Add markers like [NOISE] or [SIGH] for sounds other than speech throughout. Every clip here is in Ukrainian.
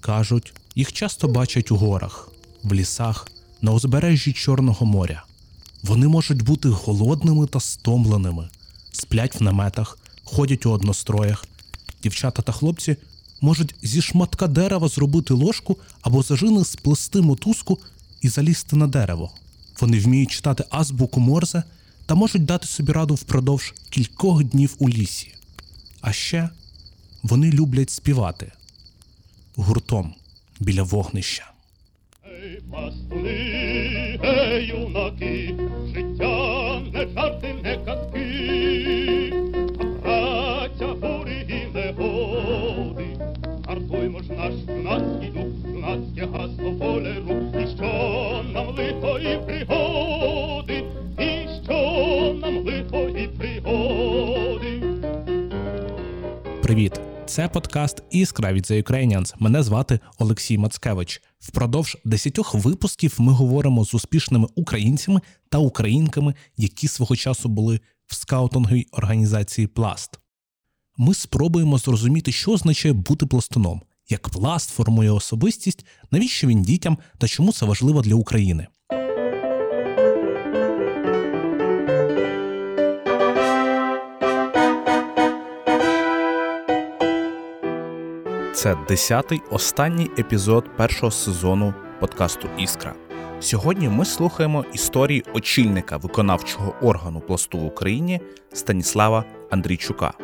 Кажуть, їх часто бачать у горах, в лісах, на узбережжі Чорного моря. Вони можуть бути голодними та стомленими, сплять в наметах, ходять у одностроях. Дівчата та хлопці можуть зі шматка дерева зробити ложку або зажини сплести мотузку і залізти на дерево. Вони вміють читати азбуку Морзе та можуть дати собі раду впродовж кількох днів у лісі. А ще вони люблять співати гуртом біля вогнища. Ей, пастуни, ей, юнаки, життя не жарти, не казки, а праця бурі і негоди. Гартуймо ж наш юнацький дух, юнацьке гасло рук, і що нам лихо і Це подкаст Іскра від The Ukrainians. Мене звати Олексій Мацкевич. Впродовж десятьох випусків ми говоримо з успішними українцями та українками, які свого часу були в скаутинговій організації Пласт. Ми спробуємо зрозуміти, що означає бути пластуном, як пласт формує особистість, навіщо він дітям та чому це важливо для України. Це десятий останній епізод першого сезону подкасту Іскра. Сьогодні ми слухаємо історії очільника виконавчого органу пласту в Україні Станіслава Андрійчука.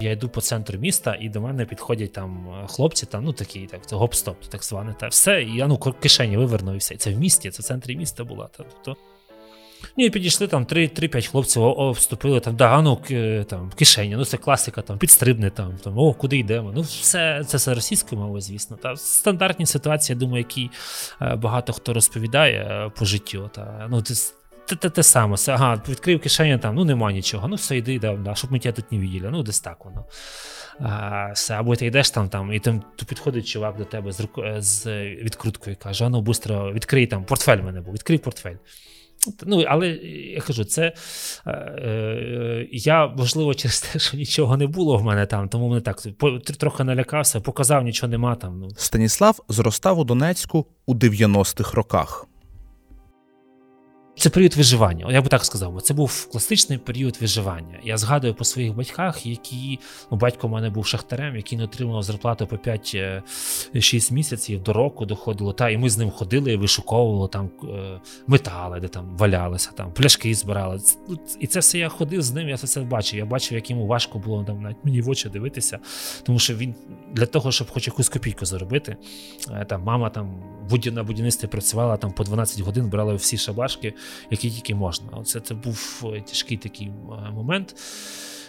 Я йду по центру міста, і до мене підходять там е, хлопці, там, ну такі, так, гоп-стоп, так зване, та все, і я ну кишені вивернув і все. Це в місті, це в центрі міста була. Та, тобто, Ну і підійшли там 3-5 хлопців, о, вступили там, да, ну там, кишені, ну це класика, там, підстрибне там, там, о, куди йдемо. Ну, все це все російською мовою, звісно. Та Стандартні ситуації, я думаю, які е, багато хто розповідає е, по життю. Та, ну, те, те, те саме, ага, відкрив кишеню, там, ну нема нічого, ну все, йди, да, да, щоб ми тебе тут не виділи, ну десь так воно. А, все, Або ти йдеш там, там і там підходить чувак до тебе з з відкруткою і каже: ну, швидко відкрий там, портфель в мене був, відкрий портфель. Ну, Але я кажу, це е, е, я, можливо, через те, що нічого не було в мене там, тому мене так трохи налякався, показав, нічого нема там. Ну. Станіслав зростав у Донецьку у 90-х роках. Це період виживання, я би так сказав, бо це був класичний період виживання. Я згадую по своїх батьках, які ну, батько в мене був шахтарем, який не отримав зарплату по 5-6 е, місяців до року доходило. Та і ми з ним ходили і вишуковували там е, метали, де там валялися, там пляшки збирали. Ну, і це все я ходив з ним. Я це все бачив. Я бачив, як йому важко було там навіть мені в очі дивитися, тому що він для того, щоб хоч якусь копійку заробити. Е, там мама там на будівництві працювала там по 12 годин, брала всі шабашки який тільки можна. Оце це був е, тяжкий такий е, момент.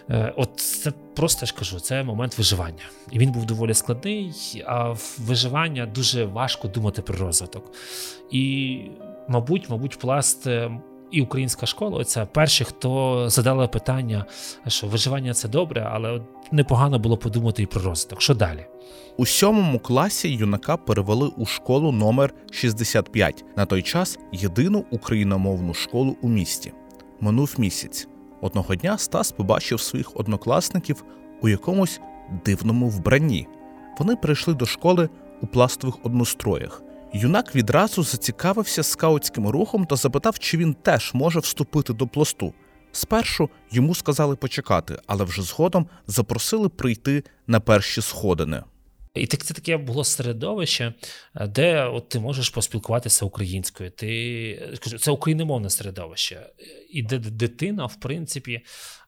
Е, от це просто ж кажу, це момент виживання. І він був доволі складний, а в виживання дуже важко думати про розвиток. І, мабуть, мабуть, пласт і українська школа це перші, хто задали питання, що виживання це добре, але непогано було подумати і про розвиток. Що далі? У сьомому класі юнака перевели у школу номер 65 на той час єдину україномовну школу у місті. Минув місяць. Одного дня Стас побачив своїх однокласників у якомусь дивному вбранні. Вони прийшли до школи у пластових одностроях. Юнак відразу зацікавився скаутським рухом та запитав, чи він теж може вступити до пласту. Спершу йому сказали почекати, але вже згодом запросили прийти на перші сходини. І так це таке було середовище, е, де от ти можеш поспілкуватися українською. Ти це україномовне середовище, і де дитина, в принципі,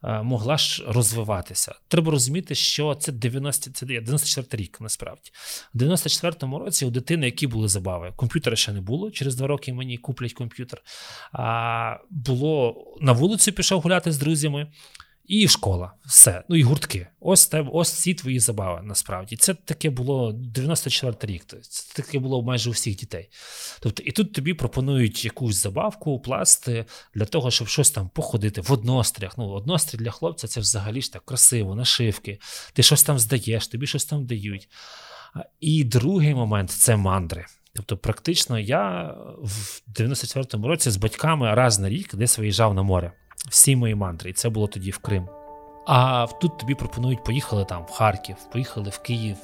е, могла ж розвиватися. Треба розуміти, що це 90, це 94 рік, насправді. У 94-му році у дитини, які були забави, комп'ютера ще не було. Через два роки мені куплять комп'ютер. А було на вулицю, пішов гуляти з друзями. І школа, все. Ну і гуртки. Ось те, ось ці твої забави. Насправді це таке було 94 рік. Це таке було майже у всіх дітей. Тобто, і тут тобі пропонують якусь забавку, пласти для того, щоб щось там походити в однострях. Ну, однострій для хлопця це взагалі ж так красиво, нашивки. Ти щось там здаєш, тобі щось там дають. І другий момент це мандри. Тобто, практично я в 94-му році з батьками раз на рік десь виїжджав на море всі мої мантри. І це було тоді в Крим. А тут тобі пропонують поїхали там в Харків, поїхали в Київ.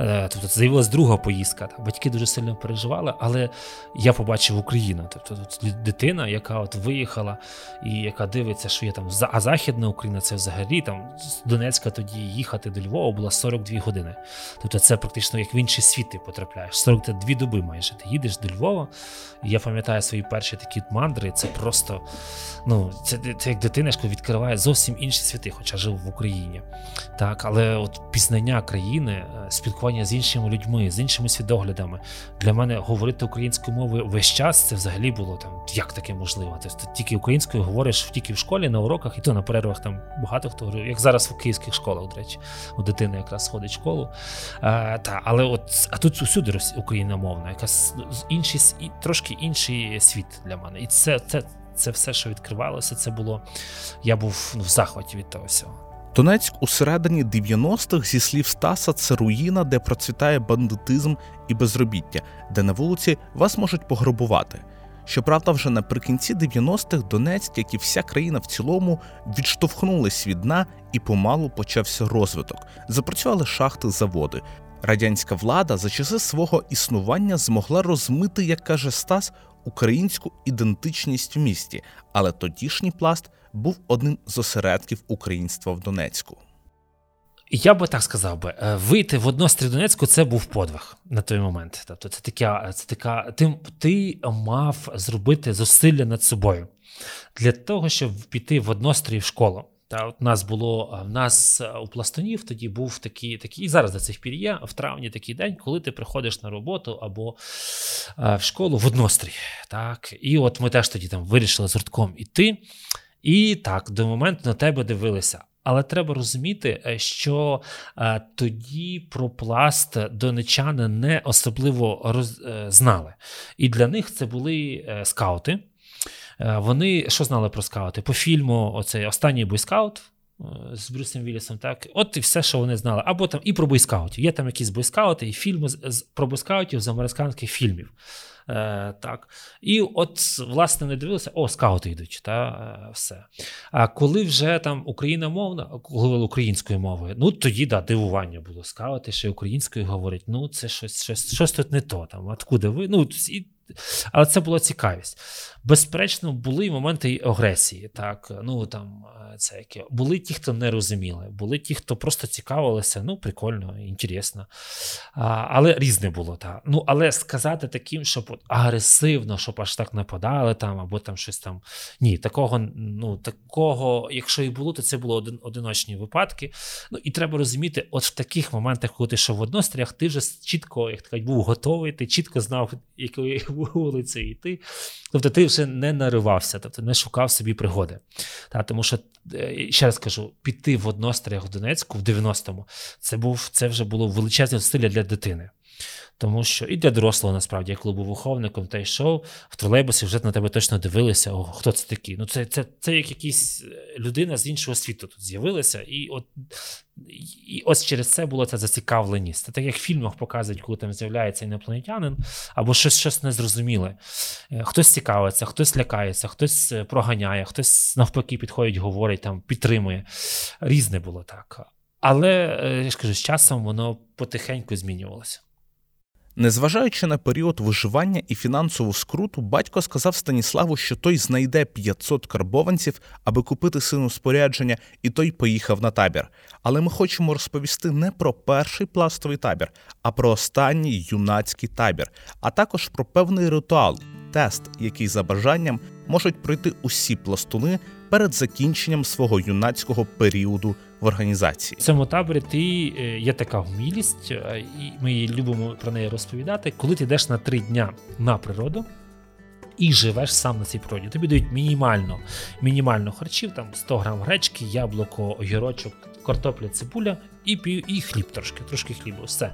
Е, тобто це з'явилась друга поїздка. Батьки дуже сильно переживали, але я побачив Україну. Тобто тут дитина, яка от виїхала і яка дивиться, що є там а Західна Україна, це взагалі там з Донецька тоді їхати до Львова було 42 години. Тобто це практично як в інший світ ти потрапляєш. 42 доби майже. Ти їдеш до Львова. І я пам'ятаю свої перші такі мандри. Це просто ну, це, це як дитина, відкриває зовсім інші світи, хоча жив в Україні. Так, Але от пізнання країни, е, спілкування з іншими людьми, з іншими свідоглядами. Для мене говорити українською мовою весь час це взагалі було там як таке можливо. Тобто тільки українською говориш тільки в школі, на уроках, і то на перервах там багато хто говорив, як зараз в київських школах, до речі, у дитини якраз ходить в школу. А, та, Але от а тут усюди україномовна, якась інший, трошки інший світ для мене. І це, це, це все, що відкривалося, це було. Я був ну, в захваті від того всього. Донецьк у середині 90-х, зі слів Стаса, це руїна, де процвітає бандитизм і безробіття, де на вулиці вас можуть пограбувати. Щоправда, вже наприкінці 90-х Донецьк, як і вся країна в цілому, відштовхнулись від дна і помалу почався розвиток. Запрацювали шахти, заводи. Радянська влада за часи свого існування змогла розмити, як каже Стас, українську ідентичність в місті, але тодішній пласт був одним з осередків українства в Донецьку. Я би так сказав би, е, вийти в однострій Донецьку це був подвиг на той момент. Тобто, це така, це така. Ти, ти мав зробити зусилля над собою для того, щоб піти в однострій в школу. Та от нас було в нас у пластунів тоді був такий, такий і зараз до цих пір є в травні такий день, коли ти приходиш на роботу або в школу в однострій. Так, і от ми теж тоді там вирішили з гуртком іти. І так, до моменту на тебе дивилися. Але треба розуміти, е, що е, тоді про пласт донечани не особливо роз, е, знали. І для них це були е, скаути. Е, вони що знали про скаути? По фільму оцей останній бойскаут. Е, з Брюсом Віллісом, так, от і все, що вони знали. Або там і про бойскаутів. Є там якісь бойскаути, і фільми з, про бойскаутів з американських фільмів. Е, так. І от, власне, не дивилися, о, скаути йдуть. Та, е, все. А коли вже там україномовна, коли українською мовою, ну тоді да, дивування було. Скаути, що українською говорять, ну це щось щось, щось тут не то. там, Откуда ви? Ну, і але це була цікавість. Безперечно, були й моменти агресії. Так, ну там е, це яке були ті, хто не розуміли, були ті, хто просто цікавилися. Ну, прикольно, інтересно. А, Але різне було. так. Ну, але сказати таким, щоб агресивно, щоб аж так нападали там, або там щось там. Ні, такого, ну такого, якщо і було, то це були один, одиночні випадки. Ну і треба розуміти, от в таких моментах, коли ти йшов в однострях, ти вже чітко, як так, був готовий, ти чітко знав, [LAUGHS] якою вулицею йти. Тобто ти вже не наривався, тобто не шукав собі пригоди. Та, Тому що, ще раз кажу, піти в одностроях в Донецьку в 90-му це був, це вже було величезне зусилля для дитини. Тому що і для дорослого насправді, я коли був виховником та йшов, в тролейбусі вже на тебе точно дивилися, о, хто це такий. Ну, це це, це як якась е, людина з іншого світу тут з'явилася, і от і ось через це була ця зацікавленість. Це так як в фільмах показують, коли там з'являється інопланетянин, або щось щось незрозуміле. Е, хтось цікавиться, хтось лякається, хтось е, проганяє, хтось навпаки підходить, говорить, там, підтримує. Різне було так. Але я ж кажу, з часом воно потихеньку змінювалося. Незважаючи на період виживання і фінансову скруту, батько сказав Станіславу, що той знайде 500 карбованців, аби купити сину спорядження, і той поїхав на табір. Але ми хочемо розповісти не про перший пластовий табір, а про останній юнацький табір, а також про певний ритуал, тест, який за бажанням можуть пройти усі пластуни перед закінченням свого юнацького періоду в організації. В цьому таборі ти е, є така вмілість, е, і ми любимо про неї розповідати. Коли ти йдеш на три дня на природу. І живеш сам на цій природі. Тобі дають мінімально мінімально харчів, там 100 грам гречки, яблуко, огірочок, картопля, цибуля і і хліб трошки, трошки хлібу, все.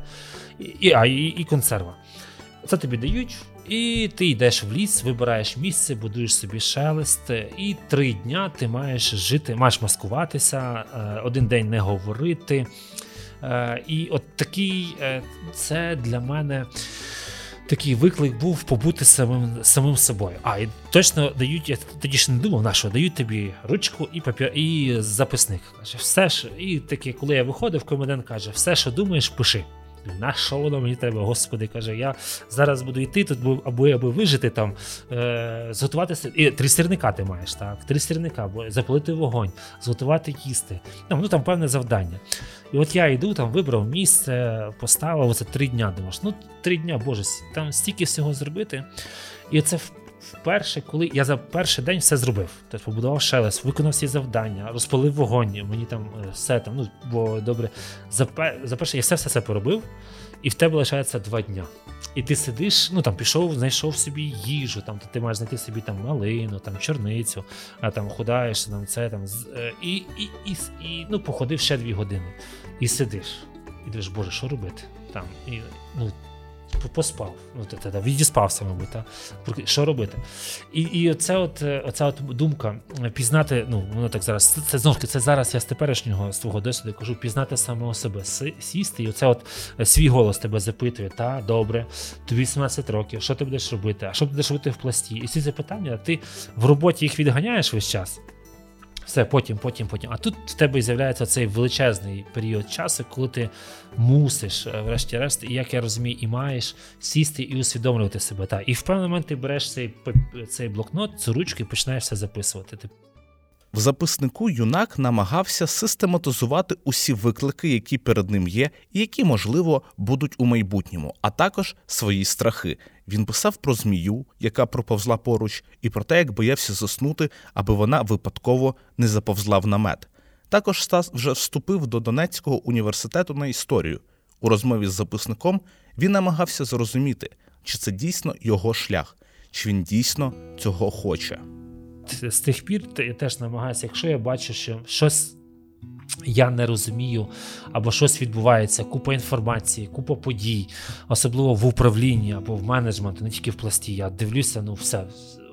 І, і, і консерва. Це тобі дають, і ти йдеш в ліс, вибираєш місце, будуєш собі шелест, і три дня ти маєш жити, маєш маскуватися, е, один день не говорити. Е, і от такий е, це для мене. такий виклик був побути самим самим собою. А і точно дають, я тоді ще не думав, на що дають тобі ручку і папір, і записник. Каже, все ж, і таке, коли я виходив, комендант каже, все, що думаєш, пиши. На воно мені треба, господи, каже, я зараз буду йти тут, аби аби вижити там, е, зготуватися. І три сірника ти маєш, так? Три сірника, запалити вогонь, зготувати їсти. Ну, ну там певне завдання. І от я йду, там вибрав місце, поставив оце три дня. Думаєш, ну три дня, боже, там стільки всього зробити. І це вперше, коли я за перший день все зробив. Тобто побудував шелест, виконав всі завдання, розпалив вогонь, мені там е, все там, ну бо добре. За за перше, я все все це поробив, і в тебе лишається два дня. І ти сидиш, ну там пішов, знайшов собі їжу, там ти маєш знайти собі там малину, там чорницю, а там худаєшся, там це там е, і і, і, і ну, походив ще дві години. І сидиш. І думаєш, боже, що робити? Там, і, ну, поспав. Ну, відіспався, мабуть. Та. Що робити? І і оце от, е, оця от думка пізнати, ну, воно так зараз, це знову це зараз я з теперішнього свого досвіду кажу, пізнати самого себе, сісти, і оце от е, свій голос тебе запитує, та добре, тобі 17 років, що ти будеш робити? А що будеш робити в пласті? І ці запитання, ти в роботі їх відганяєш весь час. Все, потім, потім, потім. А тут в тебе з'являється цей величезний період часу, коли ти мусиш, е, врешті-решт, і як я розумію, і маєш сісти і усвідомлювати себе. Та. І в певний момент ти береш цей цей блокнот, цю ручку і починаєш все записувати. В записнику юнак намагався систематизувати усі виклики, які перед ним є, і які, можливо, будуть у майбутньому, а також свої страхи. Він писав про змію, яка проповзла поруч, і про те, як боявся заснути, аби вона випадково не заповзла в намет. Також Стас вже вступив до Донецького університету на історію. У розмові з записником він намагався зрозуміти, чи це дійсно його шлях, чи він дійсно цього хоче з тих пір я теж намагаюся, якщо я бачу, що щось я не розумію, або щось відбувається, купа інформації, купа подій, особливо в управлінні або в менеджменті, не тільки в пласті. Я дивлюся, ну все.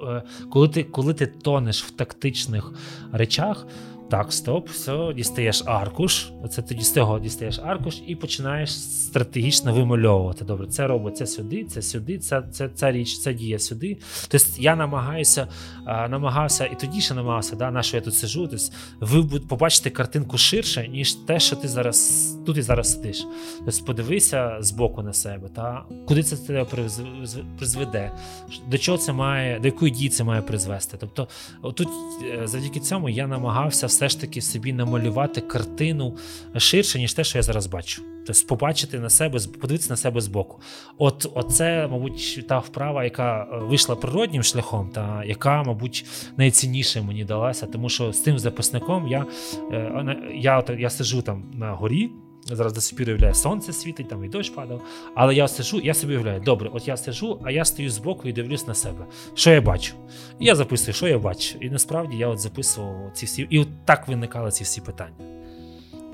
Е, коли ти коли ти тонеш в тактичних речах, так, стоп, все, дістаєш аркуш. Оце тоді з цього дістаєш аркуш і починаєш стратегічно вимальовувати. Добре, це робить це сюди, це сюди, це це, ця річ, це діє сюди. Тобто я намагаюся, намагався, і тоді ще намагався, да, на що я тут сижу. Тобто ви побачите картинку ширше, ніж те, що ти зараз тут і зараз сидиш. Тобто подивися з боку на себе, та куди це тебе призведе, до чого це має, до якої дії це має призвести. Тобто, тут е, завдяки цьому я намагався все ж таки собі намалювати картину ширше, ніж те, що я зараз бачу. Тобто побачити на себе, подивитися на себе збоку. От оце, мабуть, та вправа, яка е, вийшла природнім шляхом, та яка, мабуть, найцінніше мені далася, тому що з тим записником я е, я, я, я сижу там на горі. Зараз до сих пір уявляю, сонце світить, там і дощ падав. Але я сижу, я собі уявляю, добре, от я сижу, а я стою збоку і дивлюсь на себе. Що я бачу? І я записую, що я бачу. І насправді я от записував ці всі. І от так виникали ці всі питання.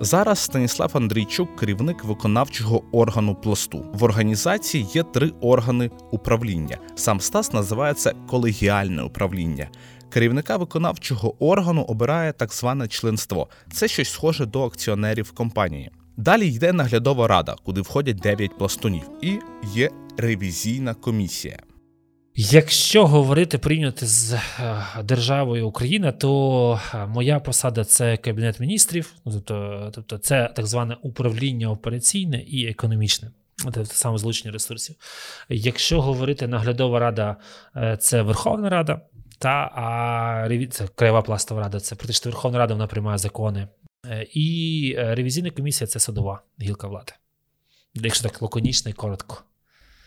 Зараз Станіслав Андрійчук, керівник виконавчого органу пласту. В організації є три органи управління. Сам Стас називається колегіальне управління. Керівника виконавчого органу обирає так зване членство. Це щось схоже до акціонерів компанії. Далі йде наглядова рада, куди входять 9 пластунів, і є ревізійна комісія. Якщо говорити прийняти з е, державою Україна, то е, моя посада це кабінет міністрів, тобто, тобто це так зване управління операційне і економічне. Тобто саме злучення ресурсів. Якщо говорити наглядова рада, е, це Верховна Рада, та а це Краєва пластова рада, це практично Верховна Рада вона приймає закони і е, ревізійна комісія це садова гілка влади. Якщо так лаконічно і коротко.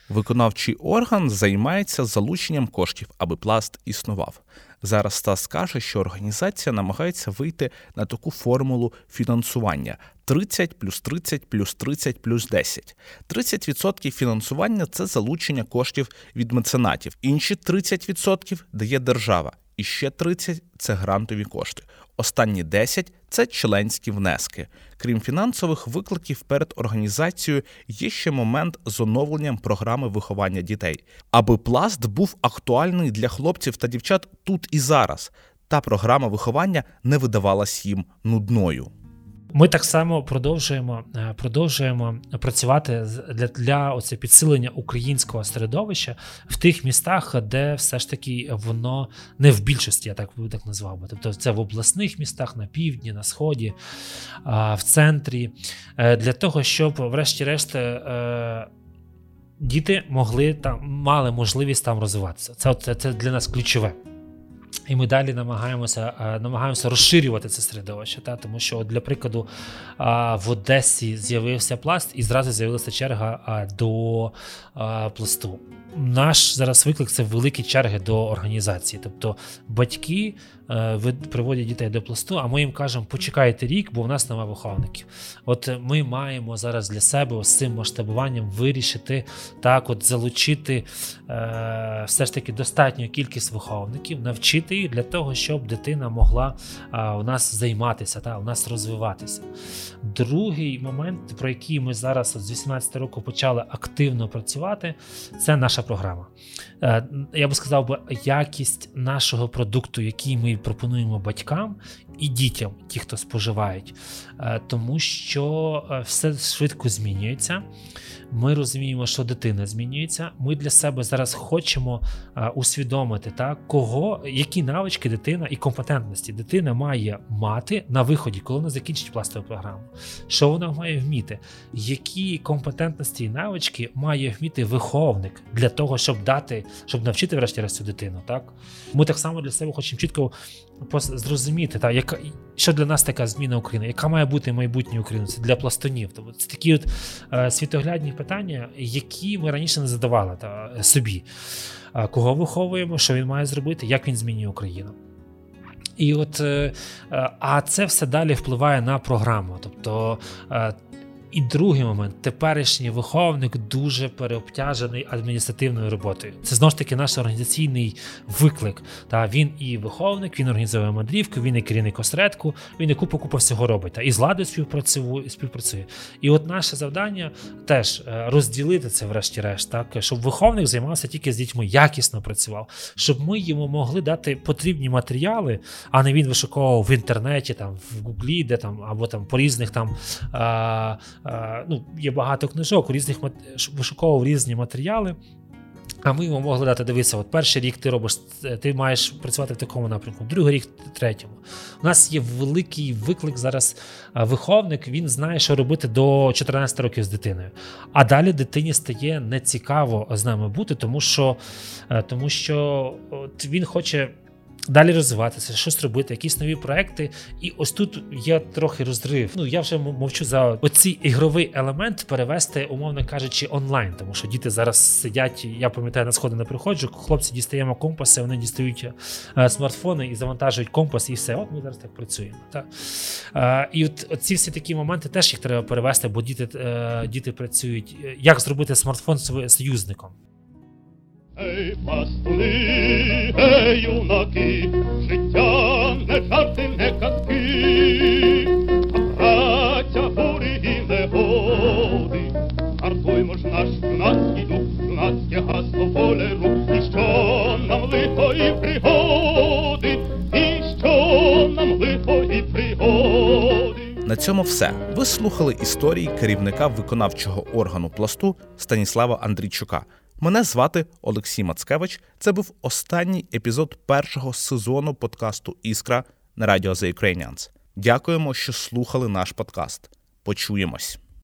Виконавчий орган займається залученням коштів, аби пласт існував. Зараз Стас каже, що організація намагається вийти на таку формулу фінансування: 30 плюс 30 плюс 30 плюс 10. 30% фінансування це залучення коштів від меценатів, інші 30% дає держава, і ще 30% це грантові кошти. Останні 10 – це членські внески. Крім фінансових викликів перед організацією, є ще момент з оновленням програми виховання дітей, аби пласт був актуальний для хлопців та дівчат тут і зараз. Та програма виховання не видавалась їм нудною. Ми так само продовжуємо е, продовжуємо працювати для для оце підсилення українського середовища в тих містах, де все ж таки воно не в більшості, я так так назвав би. Тобто це в обласних містах на півдні, на сході, в центрі, е, для того, щоб, врешті-решт, е, діти могли там мали можливість там розвиватися. Це, це, Це для нас ключове. І ми далі намагаємося е, намагаємося розширювати це середовище. Та? Тому що, для прикладу, в Одесі з'явився пласт, і зразу з'явилася черга до пласту. Наш зараз виклик це великі черги до організації. Тобто батьки приводять дітей до пласту, а ми їм кажемо, почекайте рік, бо в нас немає виховників. От ми маємо зараз для себе ось цим масштабуванням вирішити так, от залучити е, все ж таки достатню кількість виховників, навчити їх для того, щоб дитина могла е, у нас займатися, та, у нас розвиватися. Другий момент, про який ми зараз от з 18 року почали активно працювати, це наша програма. Е, я би сказав, якість нашого продукту, який ми пропонуємо батькам і дітям, ті, хто споживають, е, тому що е, все швидко змінюється. Ми розуміємо, що дитина змінюється. Ми для себе зараз хочемо усвідомити, так, кого, які навички дитина і компетентності дитина має мати на виході, коли вона закінчить пластову програму. Що вона має вміти? Які компетентності і навички має вміти виховник для того, щоб дати, щоб навчити врешті-решт цю дитину. Так? Ми так само для себе хочемо чітко зрозуміти, так, яка, що для нас така зміна України, яка має бути майбутнє України? Це для пластунів. Тобто це такі от е, світоглядні питання, які ми раніше не задавали та, собі. Кого виховуємо, що він має зробити, як він змінює Україну. І от, е, е, А це все далі впливає на програму. Тобто і другий момент теперішній виховник дуже переобтяжений адміністративною роботою. Це знову ж таки наш організаційний виклик. Та він і виховник, він організує мандрівку, він і керівник осередку, він і купа купа всього робить. Та і з владою співпрацює. І от наше завдання теж е, розділити це, врешті-решт, так щоб виховник займався тільки з дітьми, якісно працював, щоб ми йому могли дати потрібні матеріали, а не він вишуковував в інтернеті, там в Гуглі, де там або там по різних там. А, ну, Є багато книжок, різних вишуковував різні матеріали. А ми йому могли дати дивитися, от перший рік ти робиш, ти маєш працювати в такому напрямку, другий рік третьому. У нас є великий виклик зараз. Виховник він знає, що робити до 14 років з дитиною. А далі дитині стає нецікаво з нами бути, тому що е, тому що от він хоче Далі розвиватися, щось робити, якісь нові проекти. І ось тут є трохи розрив. Ну я вже мовчу за оцей ігровий елемент перевести, умовно кажучи, онлайн, тому що діти зараз сидять. Я пам'ятаю, на сходи не приходжу. Хлопці дістаємо компаси, вони дістають е, смартфони і завантажують компас, і все. От ми зараз так працюємо. Так? Е, і от ці всі такі моменти теж їх треба перевести, бо діти, е, діти працюють. Як зробити смартфон союзником? Ей, пастуни, ей, юнаки, життя не жарти, не казки, а праця бурі і негоди. Артуймо ж наш юнацький дух, юнацьке гасло волеру, і що нам лихої пригоди, і що нам лихої пригоди. На цьому все. Ви слухали історії керівника виконавчого органу пласту Станіслава Андрійчука. Мене звати Олексій Мацкевич. Це був останній епізод першого сезону подкасту Іскра на радіо The Ukrainians. Дякуємо, що слухали наш подкаст. Почуємось.